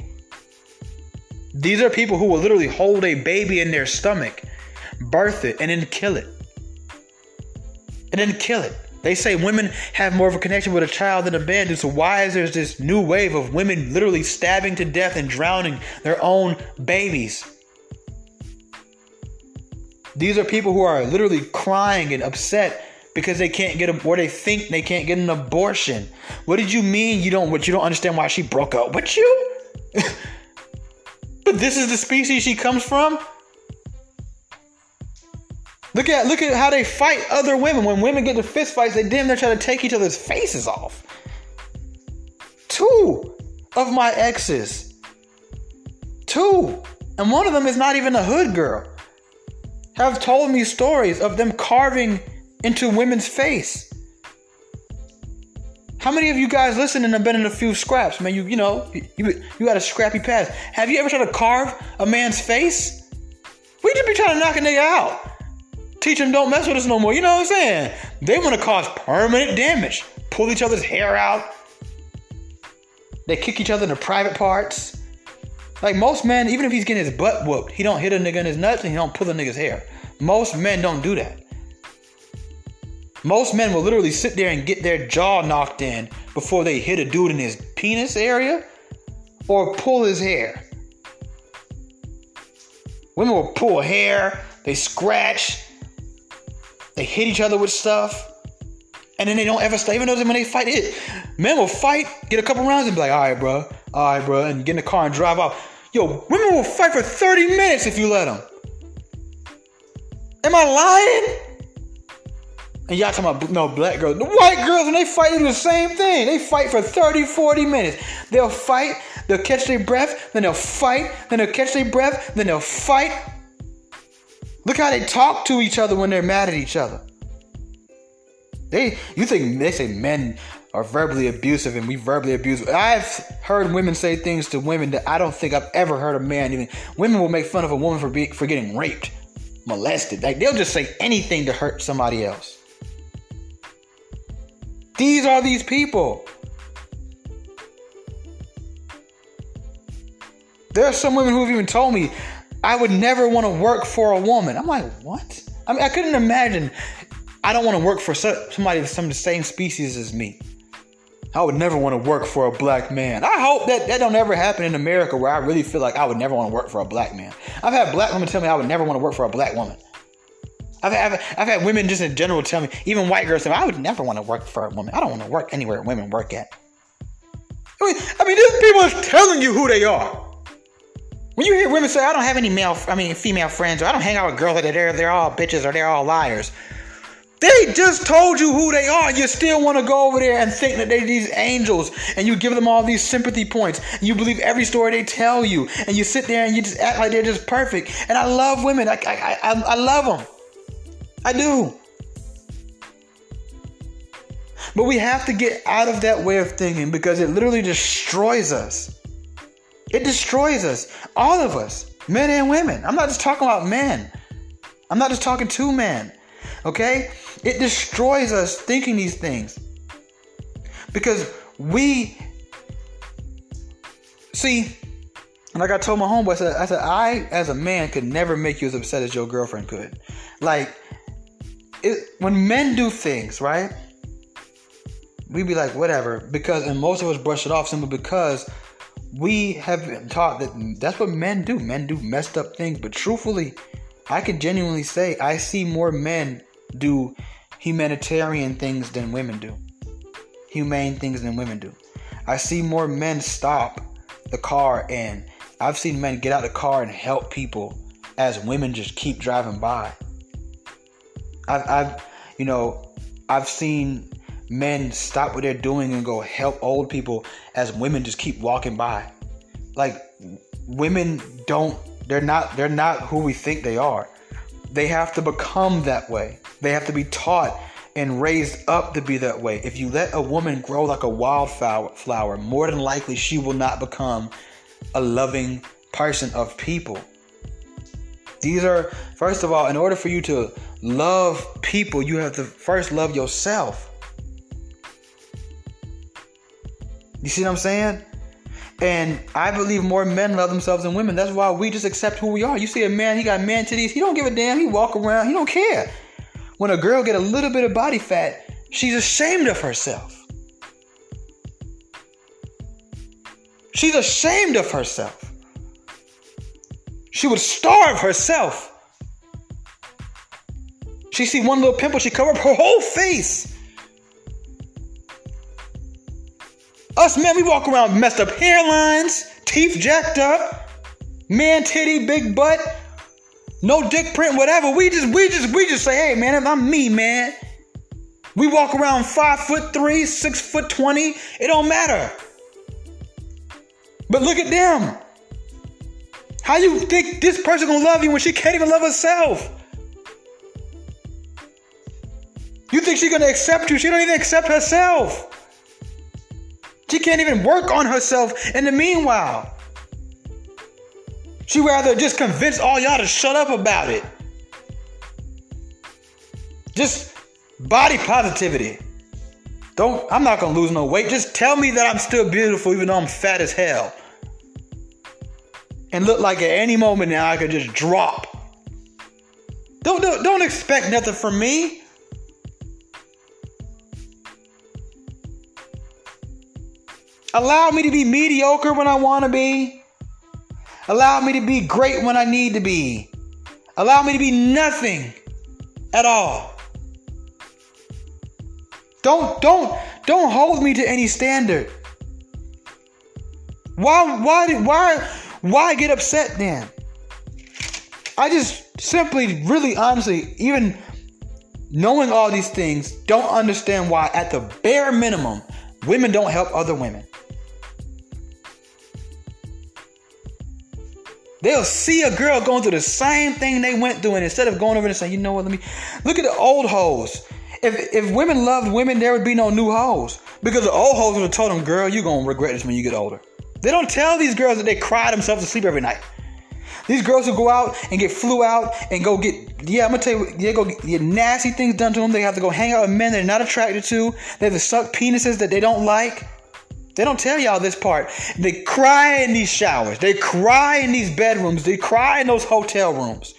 These are people who will literally hold a baby in their stomach, birth it, and then kill it. And then kill it. They say women have more of a connection with a child than a man. So why is there this new wave of women literally stabbing to death and drowning their own babies? These are people who are literally crying and upset because they can't get a or they think they can't get an abortion. What did you mean you don't what you don't understand why she broke up with you? but this is the species she comes from? Look at look at how they fight other women. When women get to fist fights, they damn near try to take each other's faces off. Two of my exes. Two. And one of them is not even a hood girl. Have told me stories of them carving into women's face. How many of you guys listening have been in a few scraps? Man, you you know, you, you got a scrappy past. Have you ever tried to carve a man's face? We just be trying to knock a nigga out. Teach them don't mess with us no more. You know what I'm saying? They want to cause permanent damage. Pull each other's hair out. They kick each other in the private parts. Like most men, even if he's getting his butt whooped, he don't hit a nigga in his nuts and he don't pull a nigga's hair. Most men don't do that. Most men will literally sit there and get their jaw knocked in before they hit a dude in his penis area or pull his hair. Women will pull hair, they scratch, they hit each other with stuff. And then they don't ever stay. Even though when they fight it, men will fight, get a couple rounds, and be like, all right, bro, all right, bro, and get in the car and drive off. Yo, women will fight for 30 minutes if you let them. Am I lying? And y'all talking about no black girls. The white girls, when they fight, they do the same thing. They fight for 30, 40 minutes. They'll fight, they'll catch their breath, then they'll fight, then they'll catch their breath, then they'll fight, Look how they talk to each other when they're mad at each other. They, you think they say men are verbally abusive and we verbally abuse. I've heard women say things to women that I don't think I've ever heard a man even. Women will make fun of a woman for being for getting raped, molested. Like they'll just say anything to hurt somebody else. These are these people. There are some women who have even told me I would never want to work for a woman. I'm like, what? I mean, I couldn't imagine. I don't want to work for somebody of some of the same species as me. I would never want to work for a black man. I hope that that don't ever happen in America where I really feel like I would never want to work for a black man. I've had black women tell me I would never want to work for a black woman. I've, I've, I've had women just in general tell me, even white girls tell me, I would never want to work for a woman. I don't want to work anywhere women work at. I mean, I mean, these people are telling you who they are. When you hear women say, I don't have any male, I mean, female friends, or I don't hang out with girls that they're, they're all bitches or they're all liars. They just told you who they are. You still want to go over there and think that they're these angels, and you give them all these sympathy points. And you believe every story they tell you, and you sit there and you just act like they're just perfect. And I love women. I, I, I, I love them. I do. But we have to get out of that way of thinking because it literally destroys us. It destroys us, all of us, men and women. I'm not just talking about men. I'm not just talking to men. Okay? It destroys us thinking these things. Because we see, like I got told my homeboy, I said, I said, I as a man could never make you as upset as your girlfriend could. Like, it, when men do things, right? We be like, whatever, because and most of us brush it off simply because we have been taught that that's what men do. Men do messed up things, but truthfully, I can genuinely say I see more men do humanitarian things than women do. Humane things than women do. I see more men stop the car and I've seen men get out of the car and help people as women just keep driving by. I've, I've you know, I've seen men stop what they're doing and go help old people as women just keep walking by. Like women don't they're not they're not who we think they are. They have to become that way. They have to be taught and raised up to be that way. If you let a woman grow like a wildflower, flower, more than likely she will not become a loving person of people. These are, first of all, in order for you to love people, you have to first love yourself. You see what I'm saying? And I believe more men love themselves than women. That's why we just accept who we are. You see a man, he got man titties, he don't give a damn. He walk around, he don't care. When a girl get a little bit of body fat, she's ashamed of herself. She's ashamed of herself. She would starve herself. She see one little pimple, she cover up her whole face. Us men, we walk around messed up hairlines, teeth jacked up, man titty, big butt, no dick print, whatever. We just, we just, we just say, hey man, I'm me, man. We walk around five foot three, six foot twenty. It don't matter. But look at them. How you think this person gonna love you when she can't even love herself? You think she's gonna accept you? She don't even accept herself. She can't even work on herself in the meanwhile. She rather just convince all y'all to shut up about it. Just body positivity. Don't I'm not gonna lose no weight. Just tell me that I'm still beautiful even though I'm fat as hell. And look like at any moment now I could just drop. Don't don't, don't expect nothing from me. Allow me to be mediocre when I want to be. Allow me to be great when I need to be. Allow me to be nothing at all. Don't don't don't hold me to any standard. Why why why why get upset then? I just simply really honestly even knowing all these things don't understand why at the bare minimum women don't help other women. They'll see a girl going through the same thing they went through, and instead of going over and saying, you know what, let me look at the old hoes. If if women loved women, there would be no new hoes. Because the old hoes would have told them, girl, you're gonna regret this when you get older. They don't tell these girls that they cry themselves to sleep every night. These girls who go out and get flew out and go get yeah, I'm gonna tell you, they go get nasty things done to them. They have to go hang out with men they're not attracted to. They have to suck penises that they don't like. They don't tell y'all this part. They cry in these showers. They cry in these bedrooms. They cry in those hotel rooms.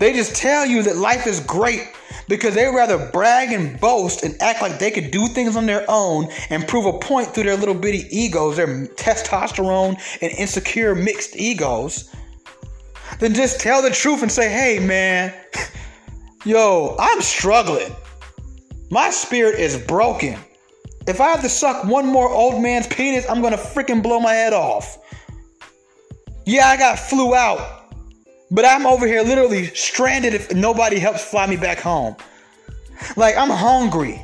They just tell you that life is great because they rather brag and boast and act like they could do things on their own and prove a point through their little bitty egos, their testosterone and insecure mixed egos, than just tell the truth and say, hey man, yo, I'm struggling. My spirit is broken. If I have to suck one more old man's penis, I'm gonna freaking blow my head off. Yeah, I got flew out, but I'm over here literally stranded if nobody helps fly me back home. Like, I'm hungry.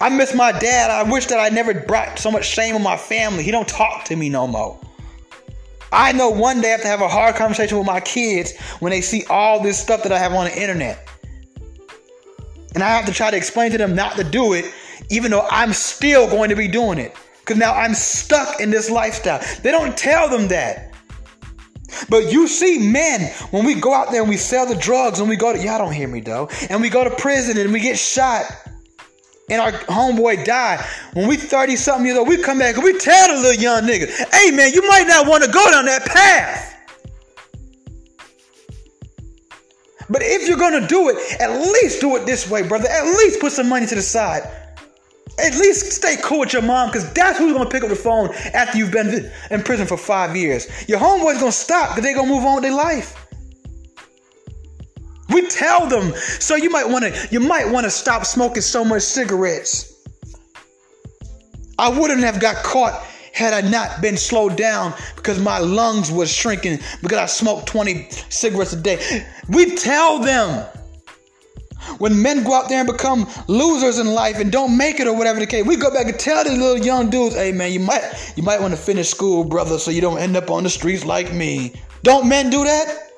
I miss my dad. I wish that I never brought so much shame on my family. He don't talk to me no more. I know one day I have to have a hard conversation with my kids when they see all this stuff that I have on the internet. And I have to try to explain to them not to do it even though I'm still going to be doing it. Because now I'm stuck in this lifestyle. They don't tell them that. But you see men, when we go out there and we sell the drugs and we go to, y'all don't hear me though, and we go to prison and we get shot and our homeboy die. When we 30 something years old, we come back and we tell the little young nigga, hey man, you might not want to go down that path. But if you're gonna do it, at least do it this way, brother. At least put some money to the side. At least stay cool with your mom because that's who's gonna pick up the phone after you've been in prison for five years. Your homeboy's gonna stop because they're gonna move on with their life. We tell them, so you might wanna you might wanna stop smoking so much cigarettes. I wouldn't have got caught had I not been slowed down because my lungs was shrinking because I smoked 20 cigarettes a day. We tell them when men go out there and become losers in life and don't make it or whatever the case, we go back and tell these little young dudes, hey man, you might you might want to finish school, brother, so you don't end up on the streets like me. Don't men do that?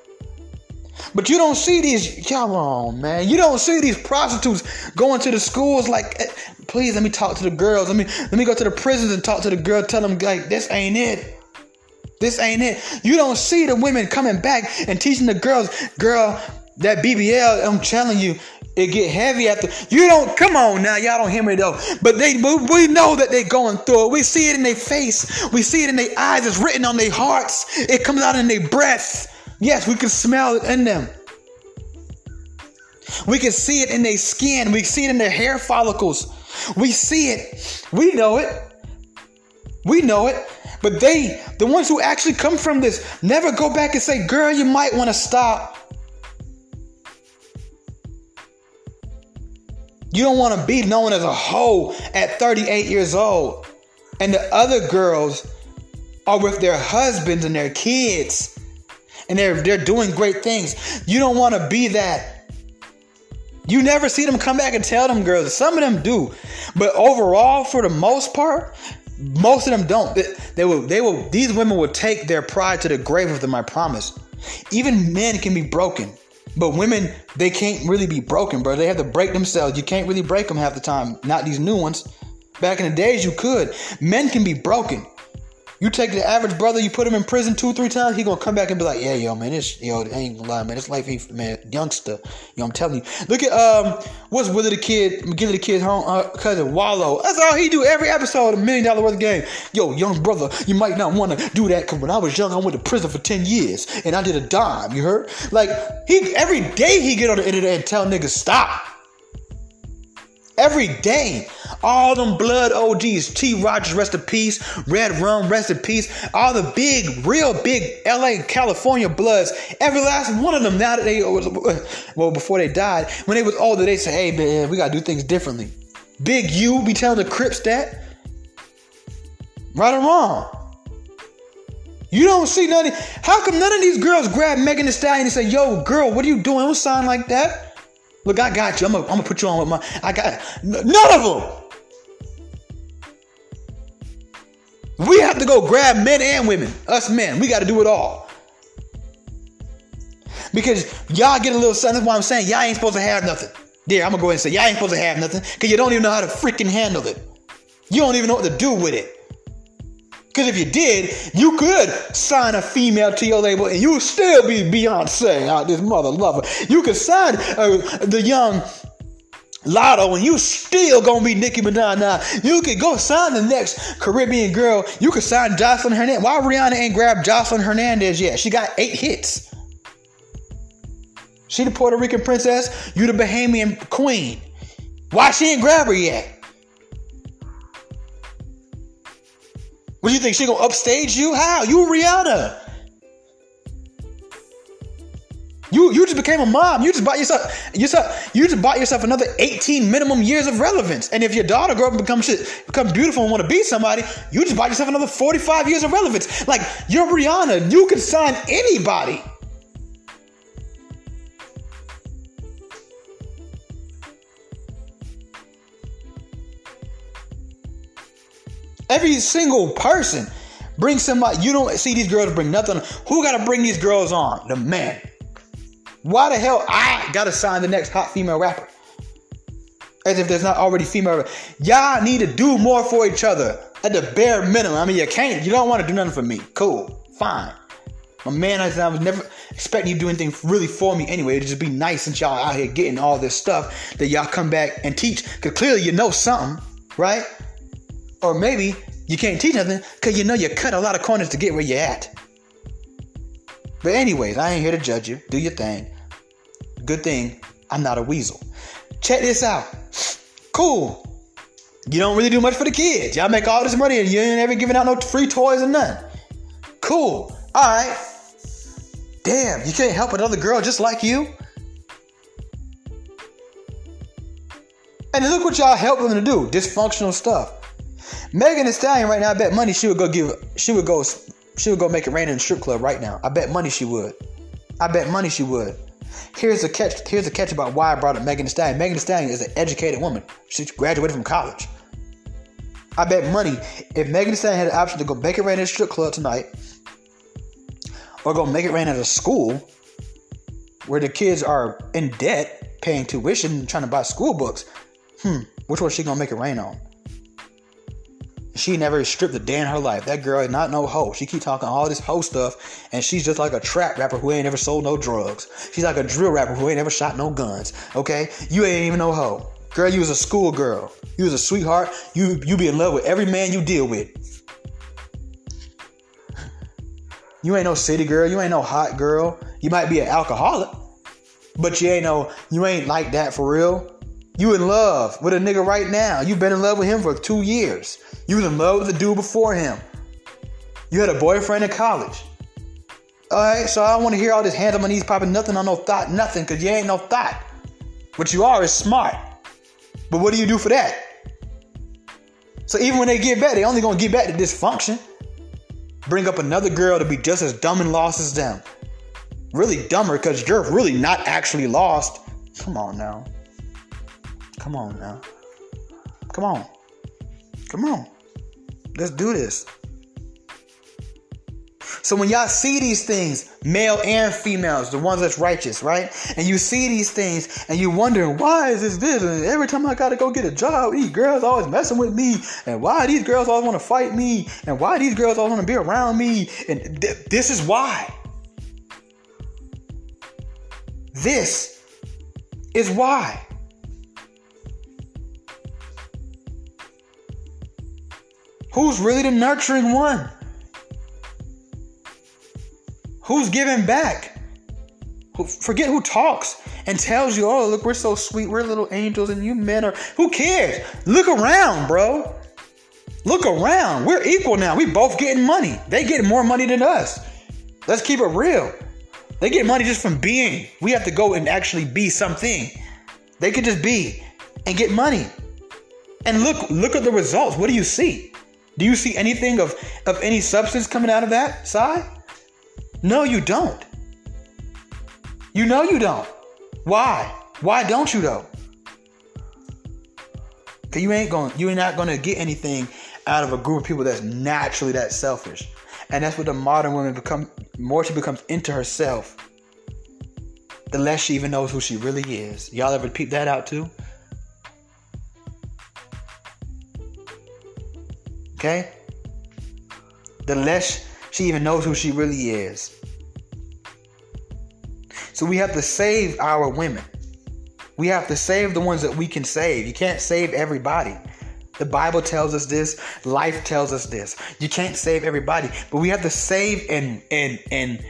But you don't see these, come on, man. You don't see these prostitutes going to the schools like, eh, please let me talk to the girls. Let me let me go to the prisons and talk to the girl. Tell them like this ain't it. This ain't it. You don't see the women coming back and teaching the girls, girl, that BBL. I'm telling you, it get heavy after. You don't come on now. Y'all don't hear me though. But they, we know that they're going through it. We see it in their face. We see it in their eyes. It's written on their hearts. It comes out in their breath. Yes, we can smell it in them. We can see it in their skin. We see it in their hair follicles. We see it. We know it. We know it. But they, the ones who actually come from this, never go back and say, girl, you might want to stop. You don't want to be known as a hoe at 38 years old. And the other girls are with their husbands and their kids and they're they're doing great things. You don't want to be that. You never see them come back and tell them girls. Some of them do, but overall, for the most part, most of them don't. They, they will. They will. These women will take their pride to the grave with them. I promise. Even men can be broken, but women they can't really be broken, bro. They have to break themselves. You can't really break them half the time. Not these new ones. Back in the days, you could. Men can be broken. You take the average brother, you put him in prison two, three times, he gonna come back and be like, yeah, yo, man, this, yo, ain't gonna lie, man, this life ain't, man, youngster. Yo, I'm telling you. Look at, um, what's Willie the Kid, give the kid home, uh, cousin Wallo. That's all he do every episode, a million dollar worth of game. Yo, young brother, you might not wanna do that, cause when I was young, I went to prison for 10 years, and I did a dime, you heard? Like, he, every day he get on the internet and tell niggas, stop. Every day. All them blood OGs, T. Rodgers, rest in peace, Red Rum, rest in peace. All the big, real big LA, California bloods, every last one of them. Now that they well, before they died, when they was older, they say, "Hey man, we gotta do things differently." Big U be telling the Crips that, right or wrong. You don't see none. How come none of these girls grab Megan Thee Stallion and say, "Yo, girl, what are you doing? Don't sign like that." Look, I got you. I'm gonna, put you on with my. I got none of them. We have to go grab men and women. Us men, we got to do it all. Because y'all get a little something. That's why I'm saying y'all ain't supposed to have nothing. There, I'm gonna go ahead and say y'all ain't supposed to have nothing because you don't even know how to freaking handle it. You don't even know what to do with it. Because if you did, you could sign a female to your label and you would still be Beyonce out this mother lover. You could sign uh, the young Latto and you still gonna be Nicki Minaj now. You could go sign the next Caribbean girl. You could sign Joseline Hernandez. Why Rihanna ain't grabbed Joseline Hernandez yet? She got eight hits. She the Puerto Rican princess. You the Bahamian queen. Why she ain't grab her yet? What do you think? She gonna upstage you? How? You Rihanna. You you just became a mom. You just bought yourself yourself you just bought yourself another 18 minimum years of relevance. And if your daughter grow up and become shit, become beautiful and want to be somebody, you just bought yourself another 45 years of relevance. Like you're Rihanna. You can sign anybody. Every single person brings somebody. You don't see these girls bring nothing. Who got to bring these girls on? The man. Why the hell I got to sign the next hot female rapper? As if there's not already female. Y'all need to do more for each other at the bare minimum. I mean, you can't. You don't want to do nothing for me. Cool, fine. My man, I, I was never expecting you to do anything really for me anyway. It'd just be nice since y'all out here getting all this stuff that y'all come back and teach. Because clearly you know something, right? Or maybe you can't teach nothing because you know you cut a lot of corners to get where you're at. But, anyways, I ain't here to judge you. Do your thing. Good thing I'm not a weasel. Check this out. Cool. You don't really do much for the kids. Y'all make all this money and you ain't ever giving out no free toys or none. Cool. All right. Damn, you can't help another girl just like you. And look what y'all help them to do dysfunctional stuff. Megan Thee Stallion right now, I bet money she would go give she would go she would go make it rain in the strip club right now. I bet money she would. I bet money she would. Here's the catch. Here's the catch about why I brought up Megan Thee Stallion. Megan Thee Stallion is an educated woman. She graduated from college. I bet money if Megan Thee Stallion had the option to go make it rain in a strip club tonight, or go make it rain at a school where the kids are in debt, paying tuition, trying to buy school books. Hmm, which one she gonna make it rain on? She never stripped a day in her life. That girl is not no hoe. She keep talking all this hoe stuff, and she's just like a trap rapper who ain't ever sold no drugs. She's like a drill rapper who ain't ever shot no guns. Okay, you ain't even no hoe. Girl, you was a school girl. You was a sweetheart. You you be in love with every man you deal with. You ain't no city girl. You ain't no hot girl. You might be an alcoholic, but you ain't no you ain't like that for real. You in love with a nigga right now. You've been in love with him for two years. You was in love with the dude before him. You had a boyfriend in college. Alright, so I don't want to hear all this hands on my knees popping nothing on no thought, nothing, because you ain't no thought. What you are is smart. But what do you do for that? So even when they get back, they only gonna get back to dysfunction. Bring up another girl to be just as dumb and lost as them. Really dumber because you're really not actually lost. Come on now. Come on now. Come on. Come on. Let's do this. So when y'all see these things, male and females, the ones that's righteous, right? And you see these things and you wondering, why is this this? And every time I gotta go get a job, these girls always messing with me. And why these girls always wanna fight me? And why these girls always wanna be around me? And th- this is why. This is why. Who's really the nurturing one? Who's giving back? Forget who talks and tells you, oh, look, we're so sweet. We're little angels and you men are. Who cares? Look around, bro. Look around. We're equal now. We both getting money. They get more money than us. Let's keep it real. They get money just from being. We have to go and actually be something. They could just be and get money. And look, look at the results. What do you see? Do you see anything of, of any substance coming out of that side? No, you don't. You know you don't. Why? Why don't you though? Cause you ain't going you're not gonna get anything out of a group of people that's naturally that selfish. And that's what the modern woman become more she becomes into herself, the less she even knows who she really is. Y'all ever peep that out too? Okay? The less she even knows who she really is. So we have to save our women. We have to save the ones that we can save. You can't save everybody. The Bible tells us this, life tells us this. You can't save everybody, but we have to save and and and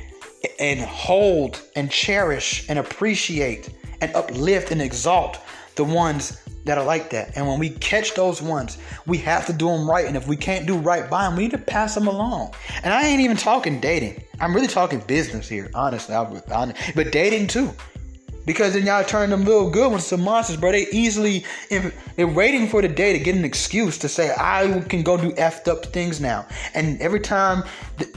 and hold and cherish and appreciate and uplift and exalt the ones that are like that. And when we catch those ones, we have to do them right. And if we can't do right by them, we need to pass them along. And I ain't even talking dating. I'm really talking business here, honestly. But dating too. Because then y'all turn them little good ones to monsters, bro. They easily, if they're waiting for the day to get an excuse to say, I can go do effed up things now. And every time,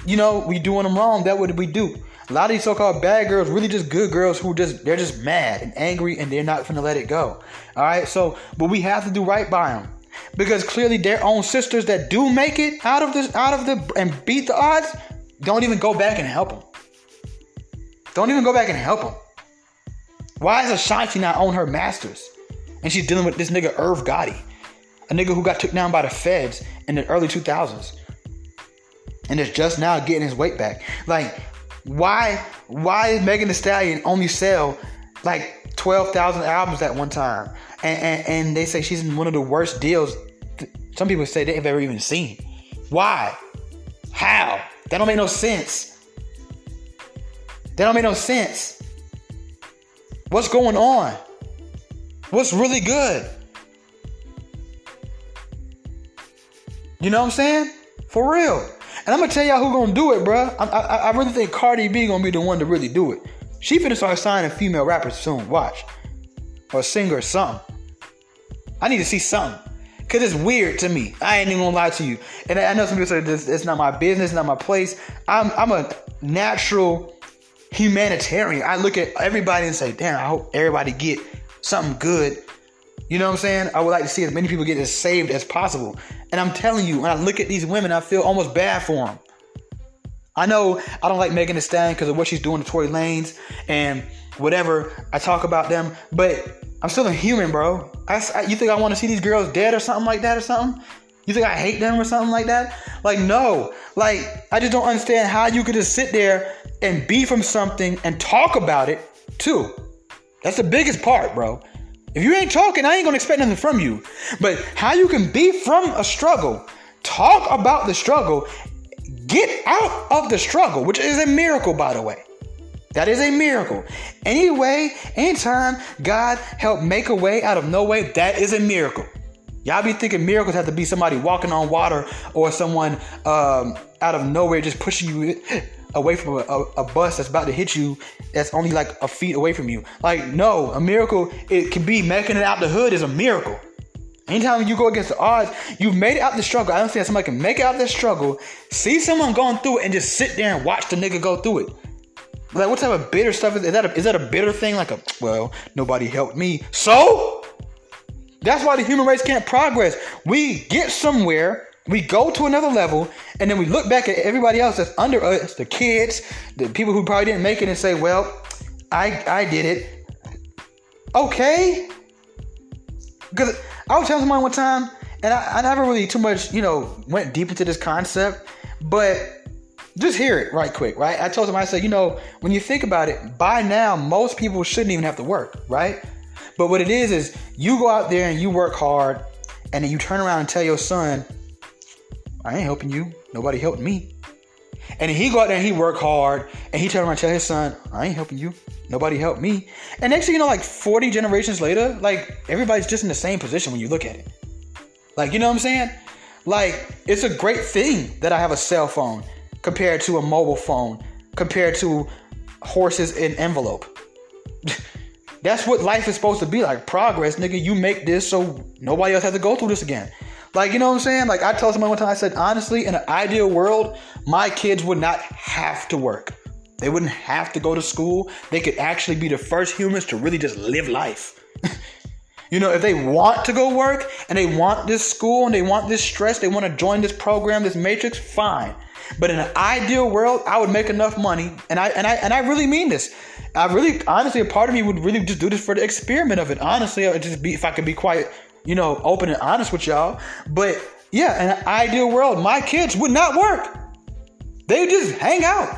you know, we doing them wrong, that what we do. A lot of these so-called bad girls, really just good girls who just they're just mad and angry and they're not gonna let it go. All right, so but we have to do right by them because clearly their own sisters that do make it out of this out of the and beat the odds don't even go back and help them. Don't even go back and help them. Why is Ashanti not on her masters? And she's dealing with this nigga Irv Gotti, a nigga who got took down by the feds in the early 2000s, and is just now getting his weight back. Like why why is Megan Thee Stallion only sell like twelve thousand albums at one time? And, and, and they say she's in one of the worst deals. Some people say they've ever even seen. Why? How? That don't make no sense. That don't make no sense. What's going on? What's really good? You know what I'm saying? For real. And I'm gonna tell y'all who gonna do it, bro. I, I, I really think Cardi B gonna be the one to really do it. She finna start signing female rappers soon. Watch, or singer or something. I need to see something. Cause it's weird to me. I ain't even gonna lie to you. And I know some people say this it's not my business, not my place. I'm I'm a natural humanitarian. I look at everybody and say, damn, I hope everybody get something good. You know what I'm saying? I would like to see as many people get as saved as possible. And I'm telling you, when I look at these women, I feel almost bad for them. I know I don't like Megan Thee Stallion because of what she's doing to Tory Lanez and whatever. I talk about them, but I'm still a human, bro. I, I, you think I want to see these girls dead or something like that or something? You think I hate them or something like that? Like, no. Like, I just don't understand how you could just sit there and be from something and talk about it too. That's the biggest part, bro. If you ain't talking, I ain't gonna expect nothing from you. But how you can be from a struggle, talk about the struggle, get out of the struggle, which is a miracle, by the way. That is a miracle. Any Anyway, anytime God helped make a way out of no way, that is a miracle. Y'all be thinking miracles have to be somebody walking on water or someone um, out of nowhere just pushing you away from a, a, bus that's about to hit you that's only like a feet away from you. Like, no, a miracle, it can be making it out the hood is a miracle. Anytime you go against the odds, you've made it out the struggle. I don't see how somebody can make it out the struggle, see someone going through it, and just sit there and watch the nigga go through it. Like, what type of bitter stuff is, is that? A, is that a bitter thing? Like a well, nobody helped me, so that's why the human race can't progress. We get somewhere, we go to another level, and then we look back at everybody else that's under us, the kids, the people who probably didn't make it, and say, "Well, I I did it." Okay, because I was telling someone one time, and I, I never really too much, you know, went deep into this concept, but just hear it right quick, right? I told him, I said, you know, when you think about it, by now, most people shouldn't even have to work, right? But what it is, is you go out there and you work hard, and then you turn around and tell your son, I ain't helping you. Nobody helped me. And he go out there and he work hard, and he turn around and tell his son, I ain't helping you. Nobody helped me. And next thing you know, like 40 generations later, like everybody's just in the same position when you look at it. Like, you know what I'm saying? Like, it's a great thing that I have a cell phone compared to a mobile phone, compared to horses in envelope. That's what life is supposed to be like. Progress, nigga. You make this so nobody else has to go through this again. Like, you know what I'm saying? Like, I told someone one time, I said, honestly, in an ideal world, my kids would not have to work. They wouldn't have to go to school. They could actually be the first humans to really just live life. you know, if they want to go work and they want this school and they want this stress, they want to join this program, this matrix, fine. But in an ideal world, I would make enough money, and I and I and I really mean this. I really, honestly, a part of me would really just do this for the experiment of it. Honestly, I would just be if I could be quite, you know, open and honest with y'all. But yeah, in an ideal world, my kids would not work. They just hang out.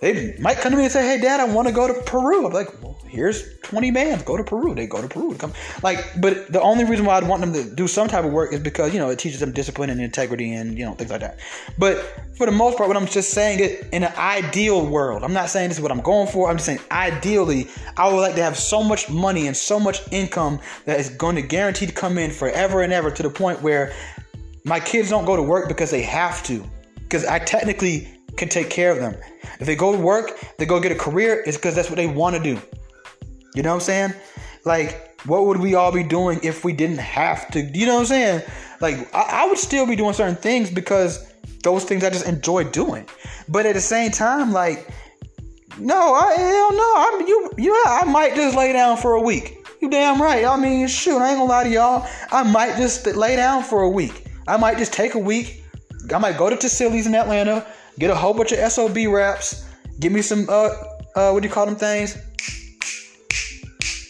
They might come to me and say, "Hey, Dad, I want to go to Peru." I'm like, well, here's 20 bands. Go to Peru. They go to Peru to come. Like, but the only reason why I'd want them to do some type of work is because, you know, it teaches them discipline and integrity and, you know, things like that. But for the most part, what I'm just saying it in an ideal world, I'm not saying this is what I'm going for. I'm just saying ideally, I would like to have so much money and so much income that is going to guarantee to come in forever and ever to the point where my kids don't go to work because they have to. Because I technically can take care of them. If they go to work, they go get a career, it's because that's what they want to do. You know what I'm saying? Like, what would we all be doing if we didn't have to? You know what I'm saying? Like, I, I would still be doing certain things because those things I just enjoy doing. But at the same time, like, no, I hell no. I'm you you I might just lay down for a week. You damn right. I mean, shoot, I ain't gonna lie to y'all. I might just lay down for a week. I might just take a week. I might go to Tassili's in Atlanta, get a whole bunch of SOB wraps, give me some uh uh what do you call them things?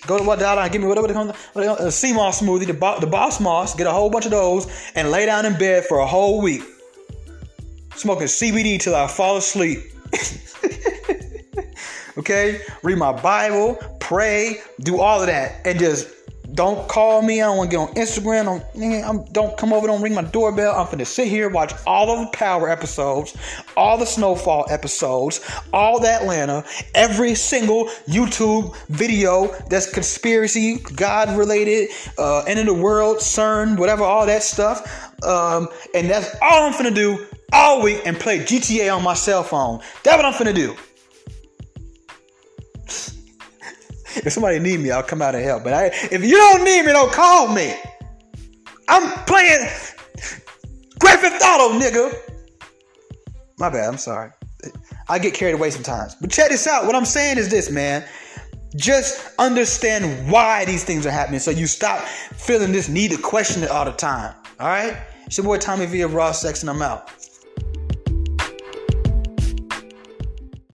Go to what dollar give me whatever it, a sea moss smoothie, the, bo- the boss moss, get a whole bunch of those, and lay down in bed for a whole week. Smoking CBD till I fall asleep. okay? Read my Bible, pray, do all of that, and just don't call me. I don't want to get on Instagram. Don't, I'm, don't come over. Don't ring my doorbell. I'm to sit here, watch all of the Power episodes, all the Snowfall episodes, all the Atlanta, every single YouTube video that's conspiracy, God related, uh, end of the world, CERN, whatever, all that stuff. Um, and that's all I'm to do all week and play GTA on my cell phone. That's what I'm to do. If somebody need me, I'll come out and help. But I, if you don't need me, don't call me. I'm playing Theft Auto, nigga. My bad. I'm sorry. I get carried away sometimes. But check this out. What I'm saying is this, man. Just understand why these things are happening so you stop feeling this need to question it all the time. All right? It's your boy Tommy V of Raw Sex, and I'm out.